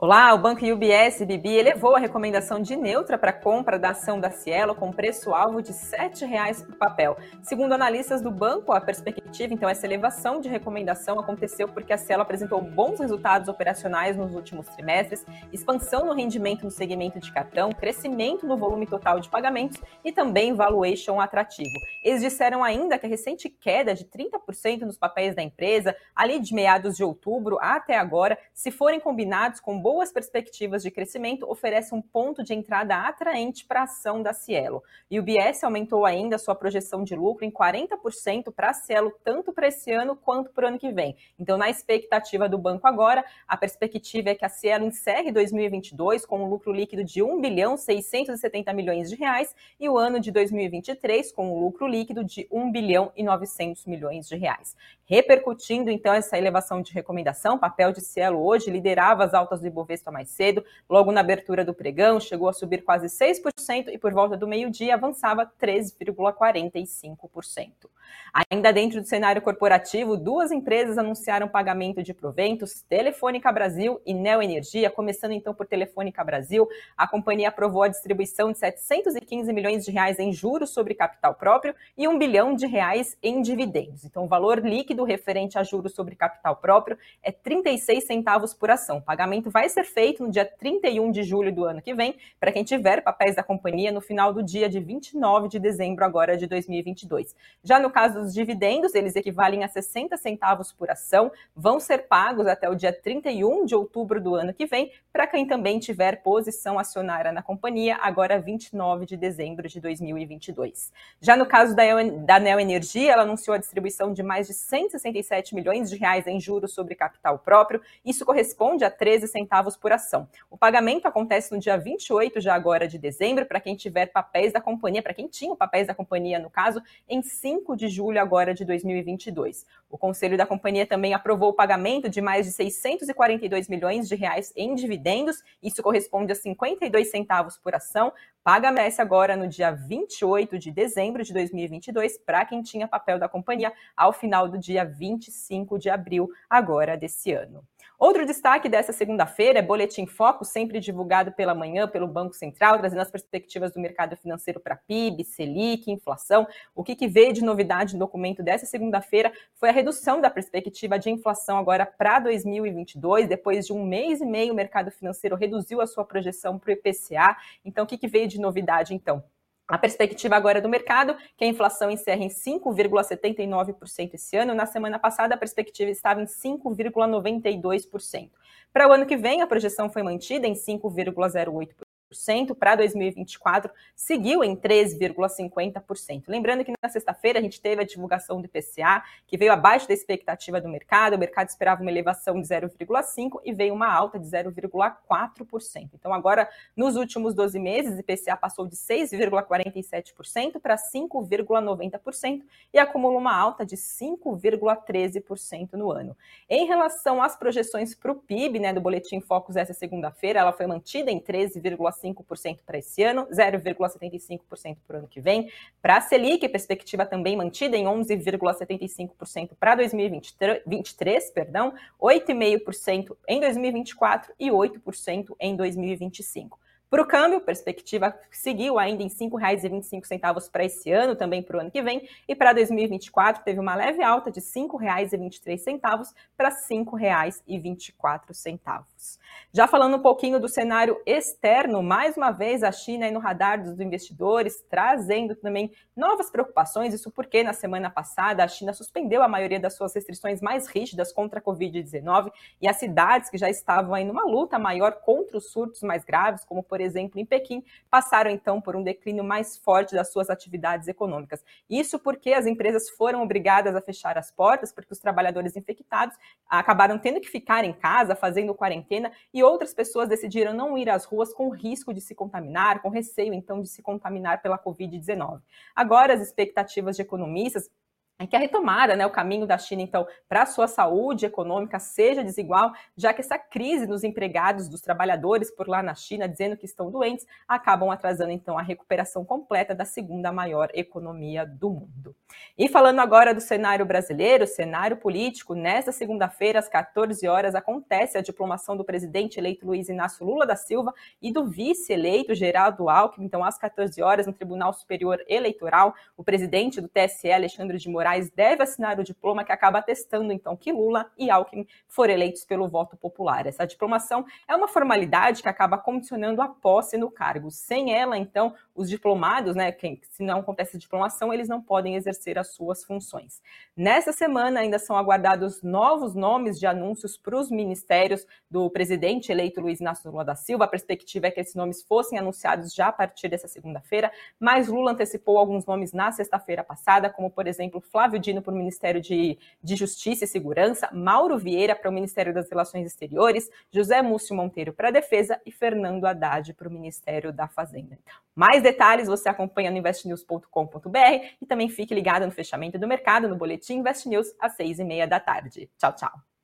Olá, o Banco UBS BB elevou a recomendação de neutra para compra da ação da Cielo com preço-alvo de R$ 7,00 por papel. Segundo analistas do banco, a perspectiva, então, essa elevação de recomendação aconteceu porque a Cielo apresentou bons resultados operacionais nos últimos trimestres, expansão no rendimento no segmento de cartão, crescimento no volume total de pagamentos e também valuation atrativo. Eles disseram ainda que a recente queda de 30% nos papéis da empresa, ali de meados de outubro até agora, se forem combinados com boas perspectivas de crescimento, oferece um ponto de entrada atraente para a ação da Cielo. E o BS aumentou ainda sua projeção de lucro em 40% para a Cielo, tanto para esse ano quanto para o ano que vem. Então, na expectativa do banco agora, a perspectiva é que a Cielo encerre 2022 com um lucro líquido de 1 bilhão 670 milhões de reais e o ano de 2023 com um lucro líquido de 1 bilhão e 900 milhões de reais. Repercutindo então essa elevação de recomendação, o papel de Cielo hoje liderava as altas do Ibovespa mais cedo, logo na abertura do pregão, chegou a subir quase 6% e por volta do meio-dia avançava 3,45%. Ainda dentro do cenário corporativo, duas empresas anunciaram pagamento de proventos, Telefônica Brasil e Neo Energia, começando então por Telefônica Brasil, a companhia aprovou a distribuição de 715 milhões de reais em juros sobre capital próprio e 1 bilhão de reais em dividendos. Então, o valor líquido referente a juros sobre capital próprio é 36 centavos por ação. O pagamento vai ser feito no dia 31 de julho do ano que vem, para quem tiver papéis da companhia no final do dia de 29 de dezembro agora de 2022. Já no caso dos dividendos, eles equivalem a 60 centavos por ação, vão ser pagos até o dia 31 de outubro do ano que vem, para quem também tiver posição acionária na companhia, agora 29 de dezembro de 2022. Já no caso da, da Neo Energia, ela anunciou a distribuição de mais de 167 milhões de reais em juros sobre capital próprio, isso corresponde a 13 centavos por ação. O pagamento acontece no dia 28 já agora de dezembro, para quem tiver papéis da companhia, para quem tinha papéis da companhia no caso, em 5 de julho agora de 2022. O conselho da companhia também aprovou o pagamento de mais de 642 milhões de reais em dividendos, isso corresponde a 52 centavos por ação, paga merece agora no dia 28 de dezembro de 2022 para quem tinha papel da companhia ao final do dia 25 de abril agora desse ano. Outro destaque dessa segunda-feira é Boletim Foco, sempre divulgado pela manhã pelo Banco Central, trazendo as perspectivas do mercado financeiro para PIB, Selic, inflação. O que, que veio de novidade no documento dessa segunda-feira foi a redução da perspectiva de inflação agora para 2022. Depois de um mês e meio, o mercado financeiro reduziu a sua projeção para o IPCA. Então, o que, que veio de novidade, então? A perspectiva agora do mercado, que a inflação encerra em 5,79% esse ano. Na semana passada, a perspectiva estava em 5,92%. Para o ano que vem, a projeção foi mantida em 5,08% para 2024 seguiu em 13,50%. Lembrando que na sexta-feira a gente teve a divulgação do IPCA, que veio abaixo da expectativa do mercado. O mercado esperava uma elevação de 0,5 e veio uma alta de 0,4%. Então agora, nos últimos 12 meses, o IPCA passou de 6,47% para 5,90% e acumula uma alta de 5,13% no ano. Em relação às projeções para o PIB, né, do boletim Focus essa segunda-feira, ela foi mantida em 13,5 0,5% para esse ano, 0,75% para o ano que vem. Para a Selic, perspectiva também mantida em 11,75% para 2023, perdão, 8,5% em 2024 e 8% em 2025. Para o câmbio, perspectiva seguiu ainda em R$ 5,25 para esse ano, também para o ano que vem, e para 2024 teve uma leve alta de R$ 5,23 para R$ 5,24. Já falando um pouquinho do cenário externo, mais uma vez a China aí no radar dos investidores, trazendo também novas preocupações, isso porque na semana passada a China suspendeu a maioria das suas restrições mais rígidas contra a Covid-19 e as cidades que já estavam aí numa luta maior contra os surtos mais graves, como por por exemplo, em Pequim, passaram então por um declínio mais forte das suas atividades econômicas. Isso porque as empresas foram obrigadas a fechar as portas, porque os trabalhadores infectados acabaram tendo que ficar em casa, fazendo quarentena, e outras pessoas decidiram não ir às ruas com risco de se contaminar, com receio então de se contaminar pela Covid-19. Agora, as expectativas de economistas é que a retomada, né, o caminho da China, então, para a sua saúde econômica seja desigual, já que essa crise dos empregados, dos trabalhadores por lá na China, dizendo que estão doentes, acabam atrasando, então, a recuperação completa da segunda maior economia do mundo. E falando agora do cenário brasileiro, cenário político, nesta segunda-feira, às 14 horas, acontece a diplomação do presidente eleito Luiz Inácio Lula da Silva e do vice-eleito Geraldo Alckmin, então, às 14 horas, no Tribunal Superior Eleitoral, o presidente do TSE, Alexandre de Moraes, Moraes deve assinar o diploma que acaba atestando, então, que Lula e Alckmin foram eleitos pelo voto popular. Essa diplomação é uma formalidade que acaba condicionando a posse no cargo. Sem ela, então, os diplomados, né, quem, se não acontece a diplomação, eles não podem exercer as suas funções. Nessa semana, ainda são aguardados novos nomes de anúncios para os ministérios do presidente eleito Luiz Inácio Lula da Silva. A perspectiva é que esses nomes fossem anunciados já a partir dessa segunda-feira, mas Lula antecipou alguns nomes na sexta-feira passada, como, por exemplo, Flávio Dino para o Ministério de, de Justiça e Segurança, Mauro Vieira para o Ministério das Relações Exteriores, José Múcio Monteiro para a Defesa e Fernando Haddad para o Ministério da Fazenda. Mais detalhes você acompanha no investnews.com.br e também fique ligado no fechamento do mercado no Boletim Invest News às seis e meia da tarde. Tchau, tchau.